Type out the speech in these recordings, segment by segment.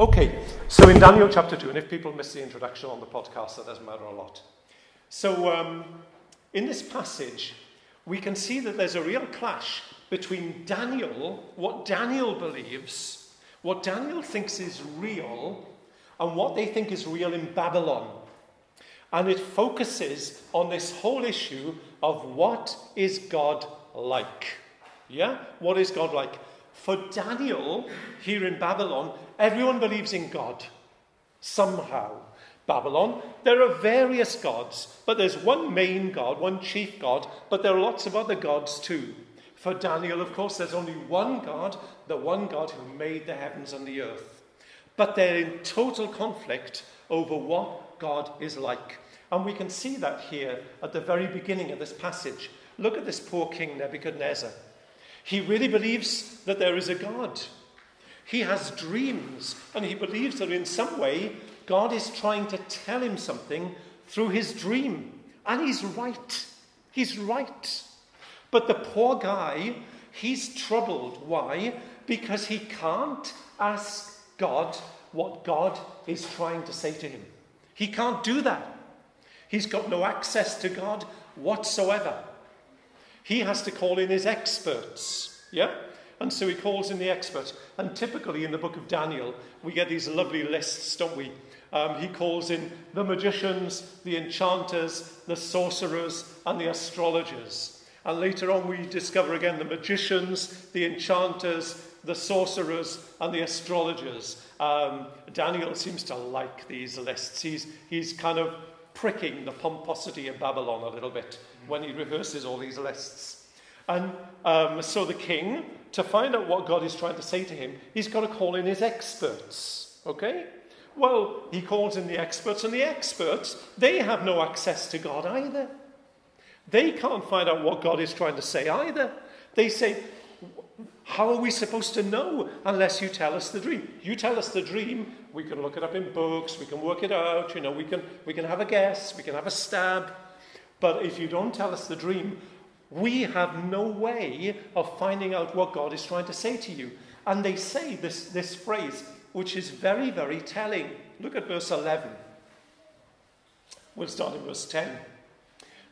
Okay, so in Daniel chapter 2, and if people miss the introduction on the podcast, that doesn't matter a lot. So um, in this passage, we can see that there's a real clash between Daniel, what Daniel believes, what Daniel thinks is real, and what they think is real in Babylon. And it focuses on this whole issue of what is God like? Yeah? What is God like? For Daniel, here in Babylon, everyone believes in God. Somehow. Babylon, there are various gods, but there's one main God, one chief God, but there are lots of other gods too. For Daniel, of course, there's only one God, the one God who made the heavens and the earth. But they're in total conflict over what God is like. And we can see that here at the very beginning of this passage. Look at this poor king Nebuchadnezzar. He really believes that there is a God. He has dreams, and he believes that in some way God is trying to tell him something through his dream. And he's right. He's right. But the poor guy, he's troubled. Why? Because he can't ask God what God is trying to say to him. He can't do that. He's got no access to God whatsoever. He has to call in his experts. Yeah? And so he calls in the experts. And typically in the book of Daniel, we get these lovely lists, don't we? Um, he calls in the magicians, the enchanters, the sorcerers, and the astrologers. And later on, we discover again the magicians, the enchanters, the sorcerers, and the astrologers. Um, Daniel seems to like these lists. He's, he's kind of pricking the pomposity of Babylon a little bit when he rehearses all these lists. And um, so the king, to find out what God is trying to say to him, he's got to call in his experts. Okay? Well, he calls in the experts, and the experts, they have no access to God either. They can't find out what God is trying to say either. They say, How are we supposed to know unless you tell us the dream? You tell us the dream, we can look it up in books, we can work it out, you know, we can, we can have a guess, we can have a stab. But if you don't tell us the dream, we have no way of finding out what God is trying to say to you. And they say this, this phrase, which is very, very telling. Look at verse 11. We'll start in verse 10.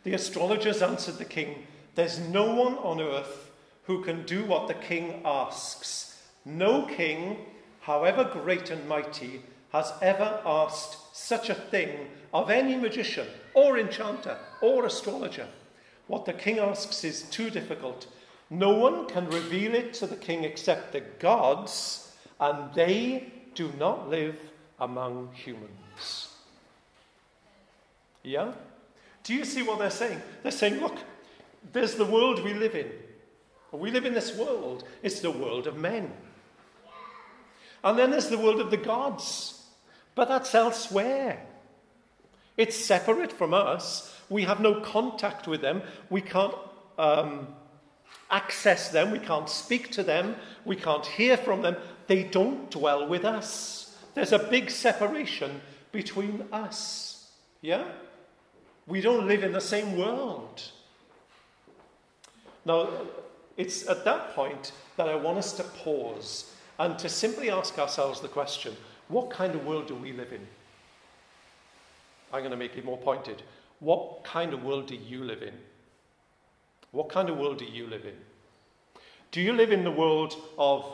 The astrologers answered the king, There's no one on earth who can do what the king asks. No king, however great and mighty, has ever asked such a thing of any magician or enchanter or astrologer. What the king asks is too difficult. No one can reveal it to the king except the gods, and they do not live among humans. Yeah? Do you see what they're saying? They're saying, look, there's the world we live in. We live in this world. It's the world of men. And then there's the world of the gods. But that's elsewhere. It's separate from us. We have no contact with them. We can't um, access them. We can't speak to them. We can't hear from them. They don't dwell with us. There's a big separation between us. Yeah? We don't live in the same world. Now, it's at that point that I want us to pause and to simply ask ourselves the question what kind of world do we live in? I'm going to make it more pointed. What kind of world do you live in? What kind of world do you live in? Do you live in the world of,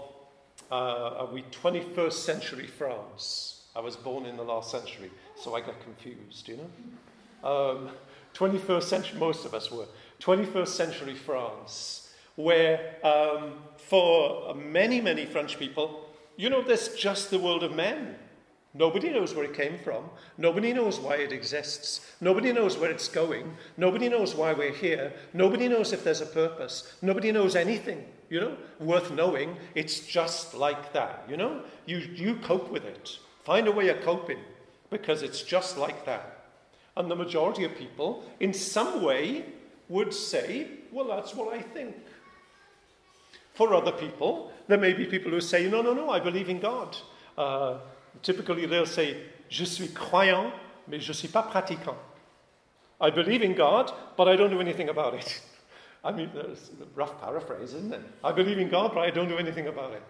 uh, we 21st century France? I was born in the last century, so I got confused, you know? Um, 21st century, most of us were. 21st century France, where um, for many, many French people, you know, there's just the world of men. Nobody knows where it came from. Nobody knows why it exists. Nobody knows where it's going. Nobody knows why we're here. Nobody knows if there's a purpose. Nobody knows anything, you know, worth knowing. It's just like that, you know? You, you cope with it. Find a way of coping because it's just like that. And the majority of people, in some way, would say, well, that's what I think. For other people, there may be people who say, no, no, no, I believe in God. Uh, typically, they'll say, je suis croyant, mais je ne suis pas pratiquant. I believe in God, but I don't do anything about it. I mean, that's a rough paraphrase, isn't it? I believe in God, but I don't do anything about it.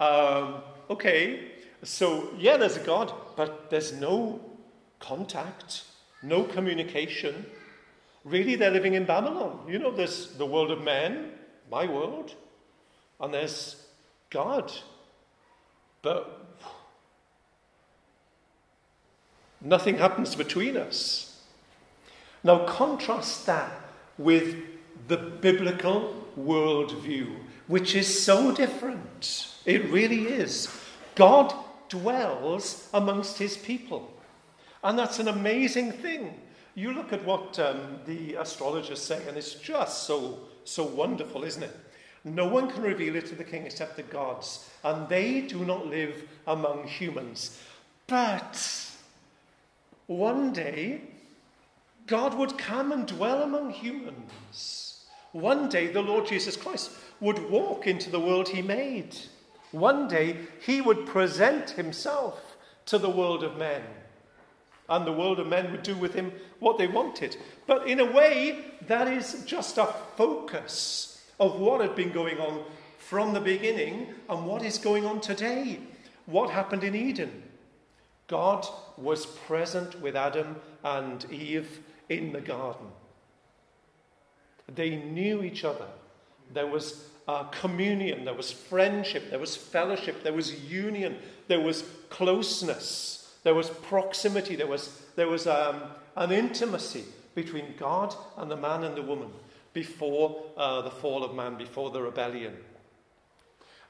Um, okay, So, yeah, there's a God, but there's no contact, no communication. Really, they're living in Babylon. You know, there's the world of men, my world, and there's God. But nothing happens between us. Now, contrast that with the biblical worldview, which is so different. It really is. God dwells amongst his people. And that's an amazing thing. You look at what um, the astrologers say, and it's just so, so wonderful, isn't it? No one can reveal it to the king except the gods, and they do not live among humans. But one day, God would come and dwell among humans. One day, the Lord Jesus Christ would walk into the world he made. One day, he would present himself to the world of men. And the world of men would do with him what they wanted. But in a way, that is just a focus of what had been going on from the beginning and what is going on today. What happened in Eden? God was present with Adam and Eve in the garden. They knew each other. There was uh, communion, there was friendship, there was fellowship, there was union, there was closeness, there was proximity, there was, there was um, an intimacy between God and the man and the woman before uh, the fall of man, before the rebellion.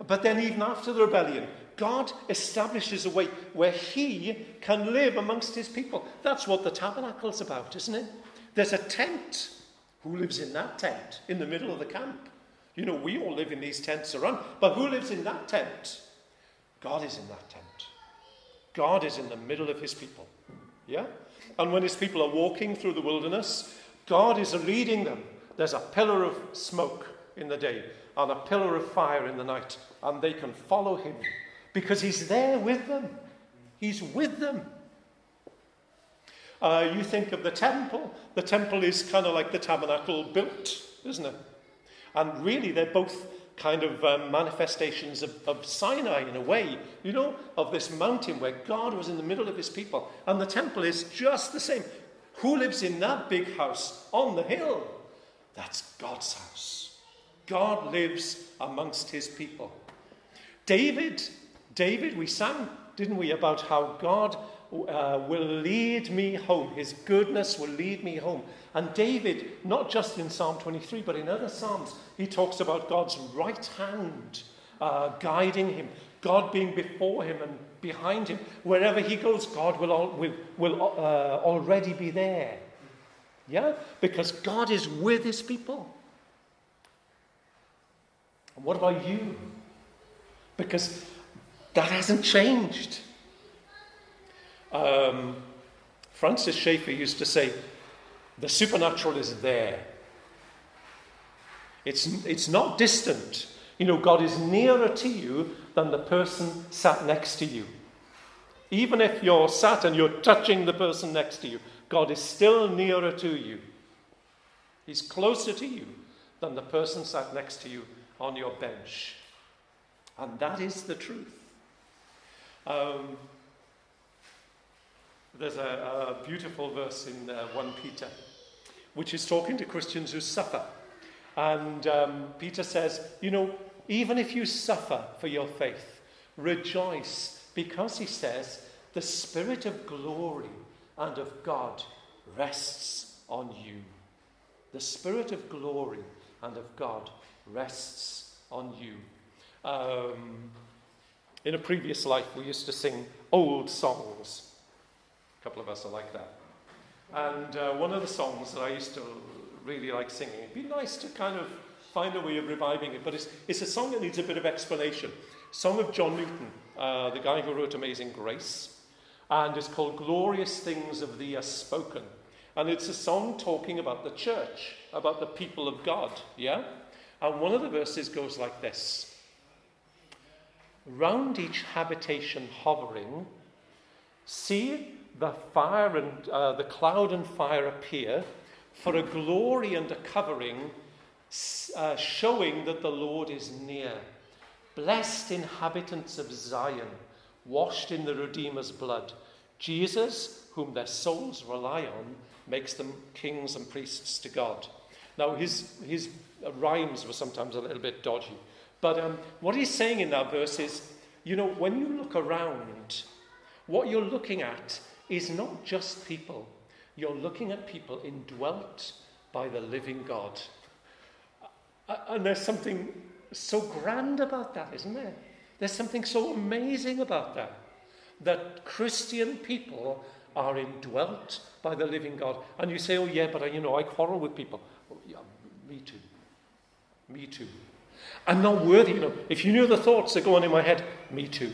But then, even after the rebellion, God establishes a way where He can live amongst His people. That's what the tabernacle's about, isn't it? There's a tent. Who lives in that tent in the middle of the camp? You know, we all live in these tents around, but who lives in that tent? God is in that tent. God is in the middle of his people. Yeah? And when his people are walking through the wilderness, God is leading them. There's a pillar of smoke in the day and a pillar of fire in the night, and they can follow him because he's there with them. He's with them. Uh, you think of the temple. The temple is kind of like the tabernacle built, isn't it? And really, they're both kind of um, manifestations of, of Sinai in a way, you know, of this mountain where God was in the middle of his people. And the temple is just the same. Who lives in that big house on the hill? That's God's house. God lives amongst his people. David, David, we sang, didn't we, about how God uh, will lead me home. His goodness will lead me home. And David, not just in Psalm 23, but in other Psalms, he talks about God's right hand uh, guiding him, God being before him and behind him. Wherever he goes, God will, al- will, will uh, already be there. Yeah? Because God is with his people. And what about you? Because that hasn't changed. Um, Francis Schaeffer used to say, the supernatural is there. It's, it's not distant. You know, God is nearer to you than the person sat next to you. Even if you're sat and you're touching the person next to you, God is still nearer to you. He's closer to you than the person sat next to you on your bench. And that is the truth. Um, there's a, a beautiful verse in uh, 1 Peter, which is talking to Christians who suffer. And um, Peter says, You know, even if you suffer for your faith, rejoice, because he says, the Spirit of glory and of God rests on you. The Spirit of glory and of God rests on you. Um, in a previous life, we used to sing old songs a couple of us are like that. And uh, one of the songs that I used to really like singing, it'd be nice to kind of find a way of reviving it, but it's, it's a song that needs a bit of explanation. Song of John Newton, uh, the guy who wrote Amazing Grace, and it's called Glorious Things of Thee Are Spoken. And it's a song talking about the church, about the people of God, yeah? And one of the verses goes like this Round each habitation hovering, see the fire and uh, the cloud and fire appear for a glory and a covering, uh, showing that the Lord is near. Blessed inhabitants of Zion, washed in the Redeemer's blood. Jesus, whom their souls rely on, makes them kings and priests to God. Now, his, his rhymes were sometimes a little bit dodgy. But um, what he's saying in that verse is, you know, when you look around, what you're looking at is not just people. You're looking at people indwelt by the living God. And there's something so grand about that, isn't there? There's something so amazing about that. That Christian people are indwelt by the living God. And you say, oh, yeah, but you know, I quarrel with people. Oh, yeah, me too. Me too. I'm not worthy. You know, if you knew the thoughts that go on in my head, me too.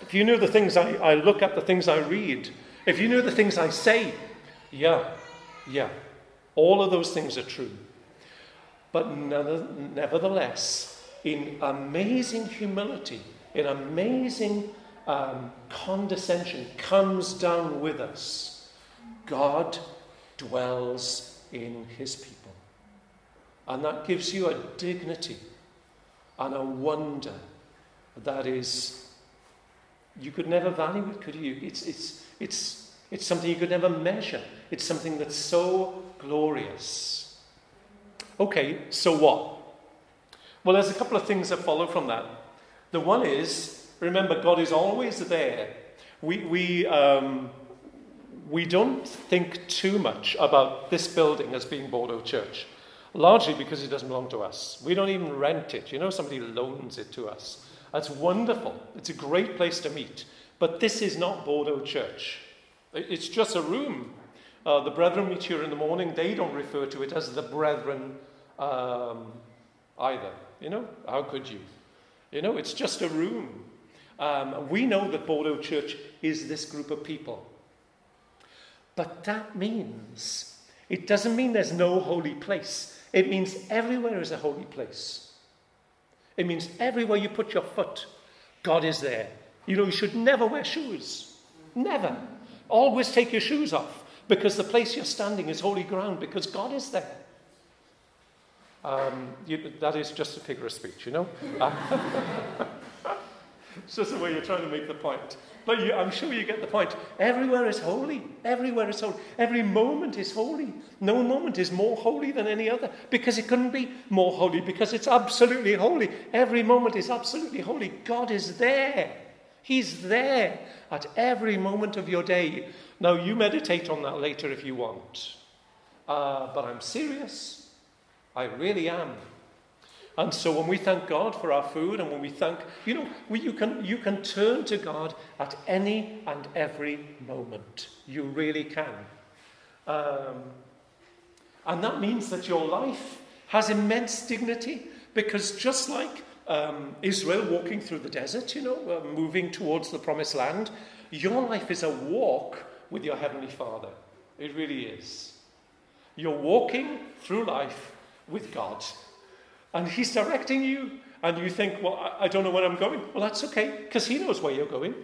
If you knew the things I, I look at, the things I read, if you knew the things I say, yeah, yeah, all of those things are true. But nevertheless, in amazing humility, in amazing um, condescension, comes down with us. God dwells in his people. And that gives you a dignity and a wonder that is, you could never value it, could you? It's, it's, it's, it's something you could never measure. It's something that's so glorious. Okay, so what? Well, there's a couple of things that follow from that. The one is, remember, God is always there. We, we, um, we don't think too much about this building as being Bordeaux Church largely because it doesn't belong to us. We don't even rent it. You know, somebody loans it to us. That's wonderful. It's a great place to meet. But this is not Bordeaux Church. It's just a room. Uh, the brethren meet here in the morning. They don't refer to it as the brethren um, either. You know, how could you? You know, it's just a room. Um, we know that Bordeaux Church is this group of people. But that means, it doesn't mean there's no holy place. It means everywhere is a holy place. It means everywhere you put your foot, God is there. You know, you should never wear shoes. Never. Always take your shoes off because the place you're standing is holy ground because God is there. Um, you, that is just a figure of speech, you know? it's just the way you're trying to make the point. But you, I'm sure you get the point. Everywhere is holy. Everywhere is holy. Every moment is holy. No moment is more holy than any other because it couldn't be more holy because it's absolutely holy. Every moment is absolutely holy. God is there. He's there at every moment of your day. Now, you meditate on that later if you want. Uh, but I'm serious. I really am. And so when we thank God for our food and when we thank, you know, we, you, can, you can turn to God at any and every moment. You really can. Um, and that means that your life has immense dignity because just like um, Israel walking through the desert, you know, uh, moving towards the promised land, your life is a walk with your Heavenly Father. It really is. You're walking through life with God and He's directing you, and you think, well, I, don't know where I'm going. Well, that's okay, because He knows where you're going.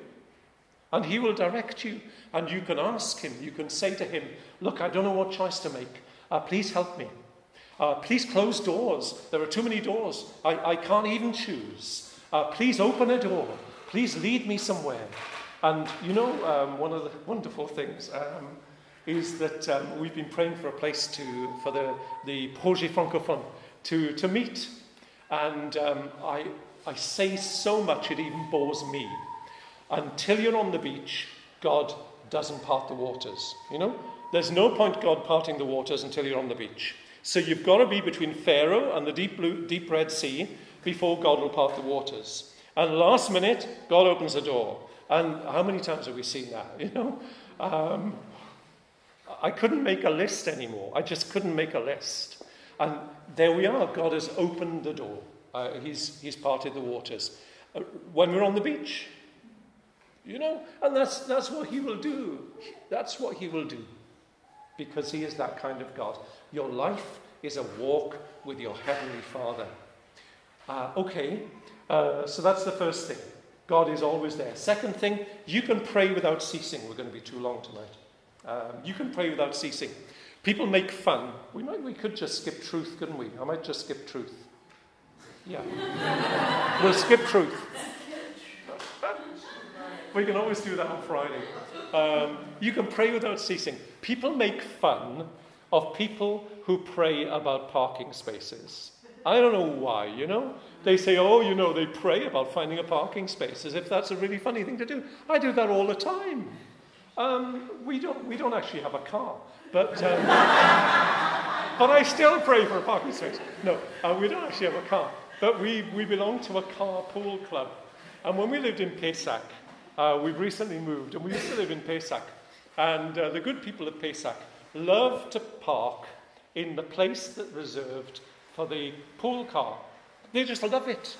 And He will direct you, and you can ask Him, you can say to Him, Look, I don't know what choice to make. Uh, please help me. Uh, please close doors. There are too many doors. I, I can't even choose. Uh, please open a door. Please lead me somewhere. And you know, um, one of the wonderful things um, is that um, we've been praying for a place to, for the, the Projet Francophone to, to meet. And um, I, I say so much it even bores me. Until you're on the beach, God doesn't part the waters. You know? There's no point God parting the waters until you're on the beach. So you've got to be between Pharaoh and the deep, blue, deep Red Sea before God will part the waters. And last minute, God opens the door. And how many times have we seen that? You know? Um, I couldn't make a list anymore. I just couldn't make a list. And there we are. God has opened the door. Uh, he's, he's parted the waters. Uh, when we're on the beach, you know, and that's, that's what he will do. That's what he will do. Because he is that kind of God. Your life is a walk with your Heavenly Father. Uh, okay, uh, so that's the first thing. God is always there. Second thing, you can pray without ceasing. We're going to be too long tonight. Um, you can pray without ceasing. People make fun. We, might, we could just skip truth, couldn't we? I might just skip truth. Yeah. we'll skip truth. we can always do that on Friday. Um, you can pray without ceasing. People make fun of people who pray about parking spaces. I don't know why, you know? They say, oh, you know, they pray about finding a parking space as if that's a really funny thing to do. I do that all the time. Um, we, don't, we don't actually have a car, but, um, but I still pray for a parking space. No, uh, we don't actually have a car, but we, we belong to a carpool club. And when we lived in Pessac, uh, we've recently moved, and we used to live in Pessac. And uh, the good people of Pessac love to park in the place that reserved for the pool car. They just love it.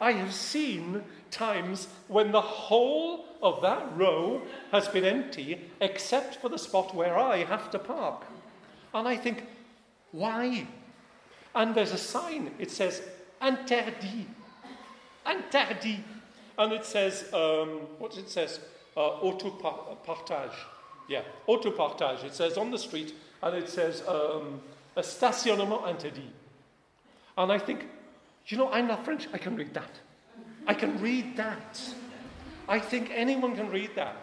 I have seen times when the whole of that row has been empty except for the spot where I have to park. And I think, why? And there's a sign, it says, interdit. Interdit. And it says, um, what it says? Uh, autopartage. Yeah, autopartage. It says on the street, and it says, um, a stationnement interdit. And I think, you know, I'm not French. I can read that. I can read that. I think anyone can read that.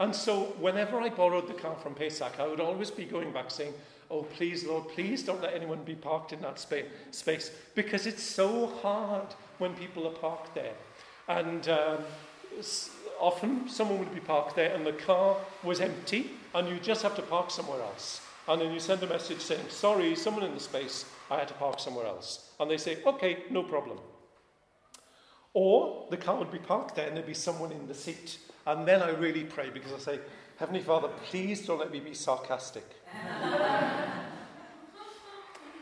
And so, whenever I borrowed the car from Pessac, I would always be going back saying, Oh, please, Lord, please don't let anyone be parked in that spa- space because it's so hard when people are parked there. And um, often someone would be parked there and the car was empty, and you just have to park somewhere else. And then you send a message saying, Sorry, someone in the space, I had to park somewhere else. And they say, Okay, no problem. Or the car would be parked there and there'd be someone in the seat. And then I really pray because I say, Heavenly Father, please don't let me be sarcastic.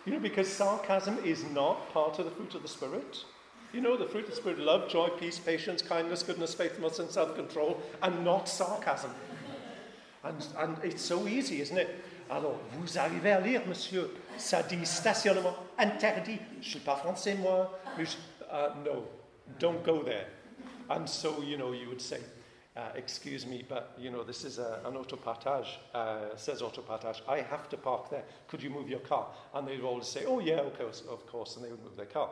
you know, because sarcasm is not part of the fruit of the Spirit. You know, the fruit of the Spirit love, joy, peace, patience, kindness, goodness, faithfulness, and self control, and not sarcasm. And, and it's so easy, isn't it? Alors, vous arrivez à lire, monsieur, ça dit stationnement interdit. Je suis pas français, moi. Mais je, uh, no, don't go there. And so, you know, you would say, uh, excuse me, but, you know, this is a, an autopartage, uh, says autopartage. I have to park there. Could you move your car? And they'd always say, oh, yeah, course, of course, and they would move their car.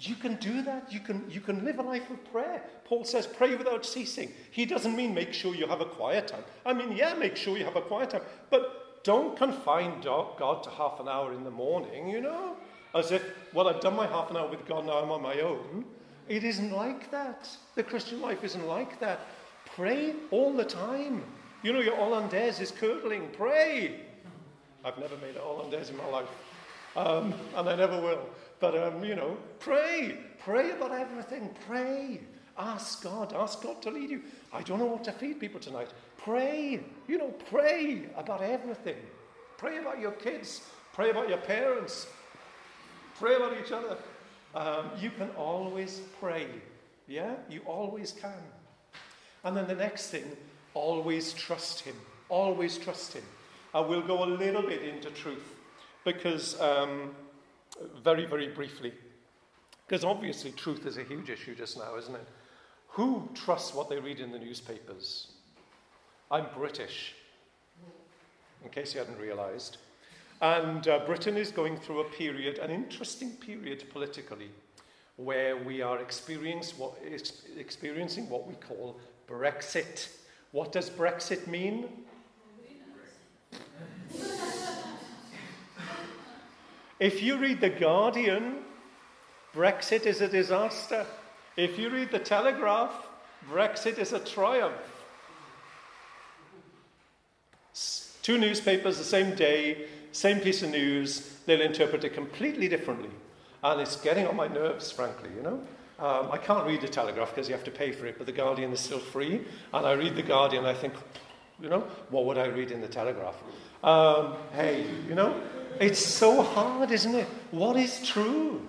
You can do that. You can, you can live a life of prayer. Paul says, pray without ceasing. He doesn't mean make sure you have a quiet time. I mean, yeah, make sure you have a quiet time. But don't confine God to half an hour in the morning, you know? As if, well, I've done my half an hour with God, now I'm on my own. It isn't like that. The Christian life isn't like that. Pray all the time. You know, your hollandaise is curdling. Pray. I've never made a hollandaise in my life, um, and I never will. But, um, you know, pray. Pray about everything. Pray. Ask God. Ask God to lead you. I don't know what to feed people tonight. Pray. You know, pray about everything. Pray about your kids. Pray about your parents. Pray about each other. Um, you can always pray. Yeah? You always can. And then the next thing, always trust Him. Always trust Him. I will go a little bit into truth because. Um, very, very briefly, because obviously truth is a huge issue just now, isn't it? Who trusts what they read in the newspapers? I'm British, in case you hadn't realized. And uh, Britain is going through a period, an interesting period politically, where we are experiencing what, experiencing what we call Brexit. What does Brexit mean? If you read The Guardian, Brexit is a disaster. If you read The Telegraph, Brexit is a triumph. Two newspapers the same day, same piece of news, they'll interpret it completely differently. And it's getting on my nerves, frankly, you know. Um, I can't read The Telegraph because you have to pay for it, but The Guardian is still free. And I read The Guardian, I think, you know, what would I read in The Telegraph? Um, hey, you know, it's so hard, isn't it? What is true?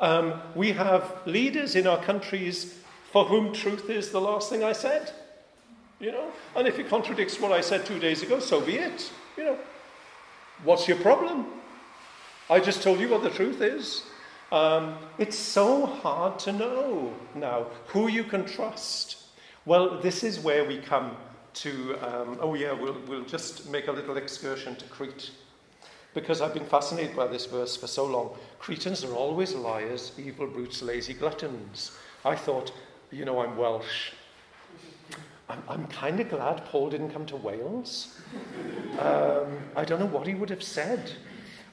Um, we have leaders in our countries for whom truth is the last thing I said. You know? And if it contradicts what I said two days ago, so be it. You know? What's your problem? I just told you what the truth is. Um, it's so hard to know now who you can trust. Well, this is where we come to. Um, oh, yeah, we'll, we'll just make a little excursion to Crete because I've been fascinated by this verse for so long. Cretans are always liars, evil brutes, lazy gluttons. I thought, You know, I'm Welsh. I'm, I'm kind of glad Paul didn't come to Wales. Um, I don't know what he would have said.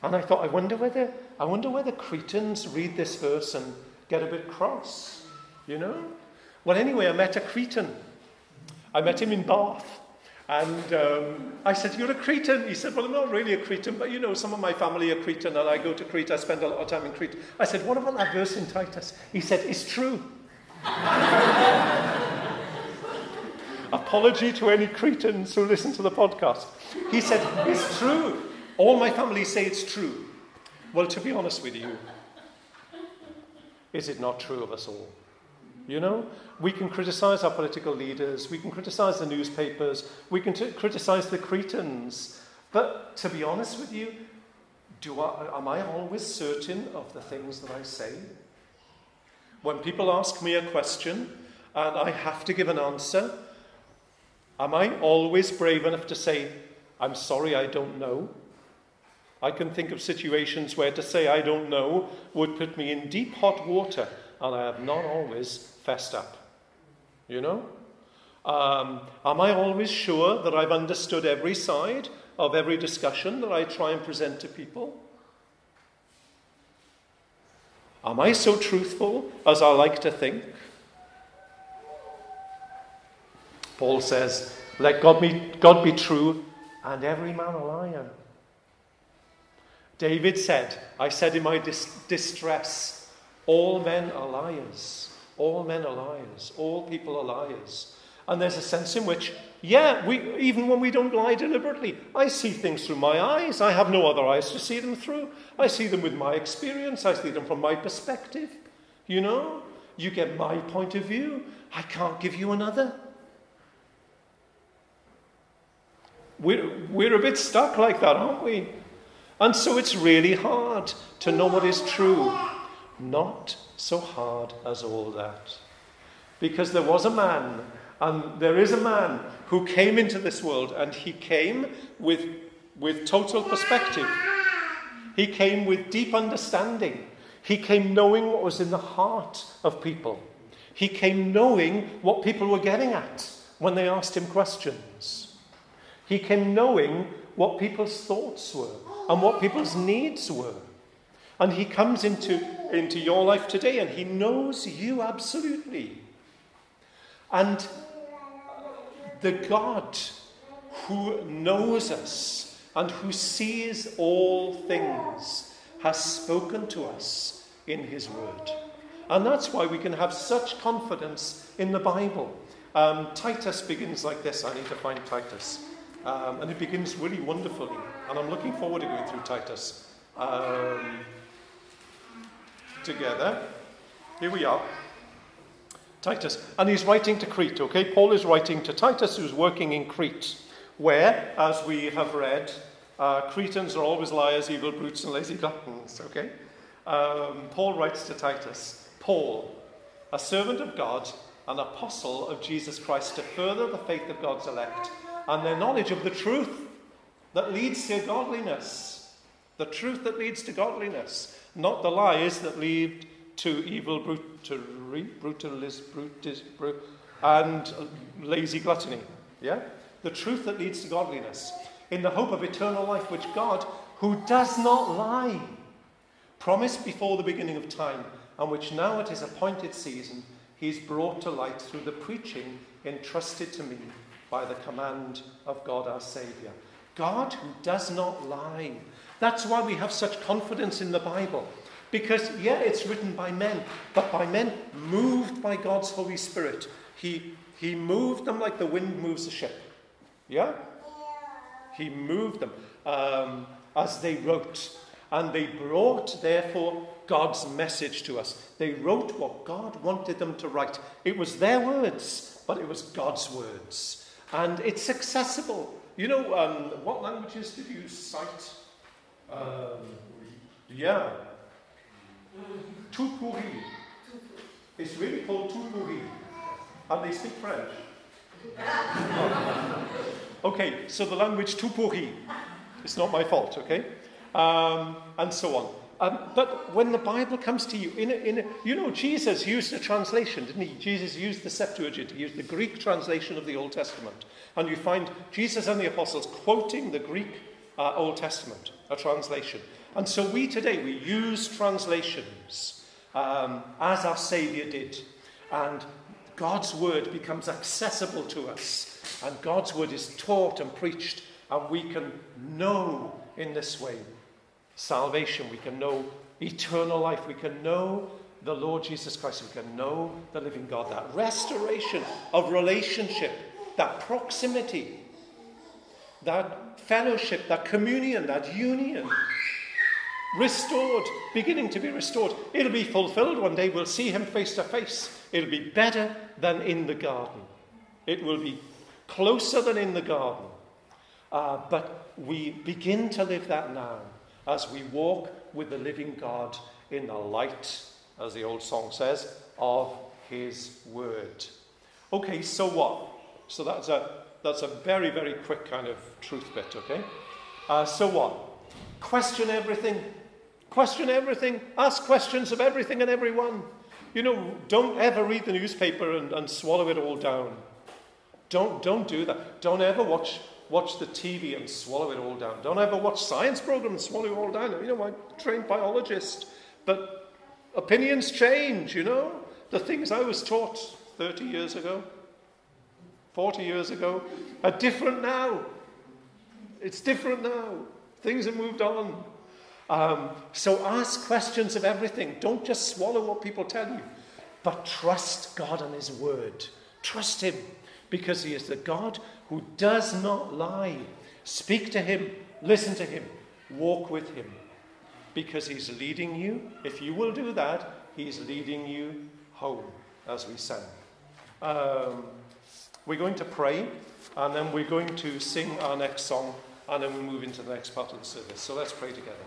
And I thought, I wonder whether, I wonder whether Cretans read this verse and get a bit cross, you know? Well, anyway, I met a Cretan. I met him in Bath. And um, I said, You're a Cretan? He said, Well, I'm not really a Cretan, but you know, some of my family are Cretan, and I go to Crete. I spend a lot of time in Crete. I said, What about that verse in Titus? He said, It's true. Apology to any Cretans who listen to the podcast. He said, It's true. All my family say it's true. Well, to be honest with you, is it not true of us all? You know, we can criticize our political leaders, we can criticize the newspapers, we can t- criticize the Cretans. But to be honest with you, do I, am I always certain of the things that I say? When people ask me a question and I have to give an answer, am I always brave enough to say, I'm sorry, I don't know? I can think of situations where to say I don't know would put me in deep hot water, and I have not always fessed up. You know? Um, am I always sure that I've understood every side of every discussion that I try and present to people? Am I so truthful as I like to think? Paul says, Let God be, God be true and every man a liar. David said, I said in my dis- distress, all men are liars. All men are liars. All people are liars. And there's a sense in which, yeah, we, even when we don't lie deliberately, I see things through my eyes. I have no other eyes to see them through. I see them with my experience. I see them from my perspective. You know, you get my point of view. I can't give you another. We're, we're a bit stuck like that, aren't we? And so it's really hard to know what is true. Not so hard as all that. Because there was a man, and there is a man who came into this world, and he came with, with total perspective. He came with deep understanding. He came knowing what was in the heart of people. He came knowing what people were getting at when they asked him questions. He came knowing what people's thoughts were and what people's needs were. And he comes into, into your life today and he knows you absolutely. And the God who knows us and who sees all things has spoken to us in his word. And that's why we can have such confidence in the Bible. Um, Titus begins like this. I need to find Titus. Um, and it begins really wonderfully. And I'm looking forward to going through Titus um, together. Here we are. Titus. And he's writing to Crete, okay? Paul is writing to Titus, who's working in Crete, where, as we have read, uh, Cretans are always liars, evil brutes, and lazy gluttons, okay? Um, Paul writes to Titus Paul, a servant of God, an apostle of Jesus Christ, to further the faith of God's elect and their knowledge of the truth that leads to godliness. The truth that leads to godliness, not the lies that lead to evil brutally, brutalis, brutis, brut, and lazy gluttony. Yeah? The truth that leads to godliness, in the hope of eternal life, which God, who does not lie, promised before the beginning of time, and which now at his appointed season he's brought to light through the preaching entrusted to me by the command of God our Saviour. God who does not lie. That's why we have such confidence in the Bible. Because, yeah, it's written by men, but by men moved by God's Holy Spirit. He, he moved them like the wind moves a ship. Yeah? He moved them um, as they wrote. And they brought, therefore, God's message to us. They wrote what God wanted them to write. It was their words, but it was God's words and it's accessible. You know, um, what languages did you cite? Um, yeah. Tupuri. It's really called Tupuri. And they speak French. okay, so the language Tupuri. It's not my fault, okay? Um, and so on. Um, but when the Bible comes to you, in a, in a, you know, Jesus used a translation, didn't he? Jesus used the Septuagint, he used the Greek translation of the Old Testament. And you find Jesus and the apostles quoting the Greek uh, Old Testament, a translation. And so we today, we use translations um, as our Saviour did. And God's word becomes accessible to us. And God's word is taught and preached. And we can know in this way salvation. We can know eternal life. We can know the Lord Jesus Christ. We can know the living God. That restoration of relationship, that proximity, that fellowship, that communion, that union. Restored, beginning to be restored. It'll be fulfilled one day. We'll see him face to face. It'll be better than in the garden. It will be closer than in the garden. Uh, but we begin to live that now as we walk with the living God in the light, as the old song says, of his word. Okay, so what? So that's a, that's a very, very quick kind of truth bit, okay? Uh, so what? Question everything. Question everything. Ask questions of everything and everyone. You know, don't ever read the newspaper and, and swallow it all down. Don't, don't do that. Don't ever watch watch the TV and swallow it all down. Don't ever watch science programs and swallow it all down. You know, I'm a trained biologist, but opinions change, you know. The things I was taught 30 years ago, 40 years ago, are different now. It's different now. Things have moved on. Um, so ask questions of everything. Don't just swallow what people tell you, but trust God and His Word. Trust Him because He is the God who does not lie. Speak to him, listen to him, walk with him. Because he's leading you. If you will do that, he's leading you home, as we sang. Um, we're going to pray, and then we're going to sing our next song, and then we move into the next part of the service. So let's pray together.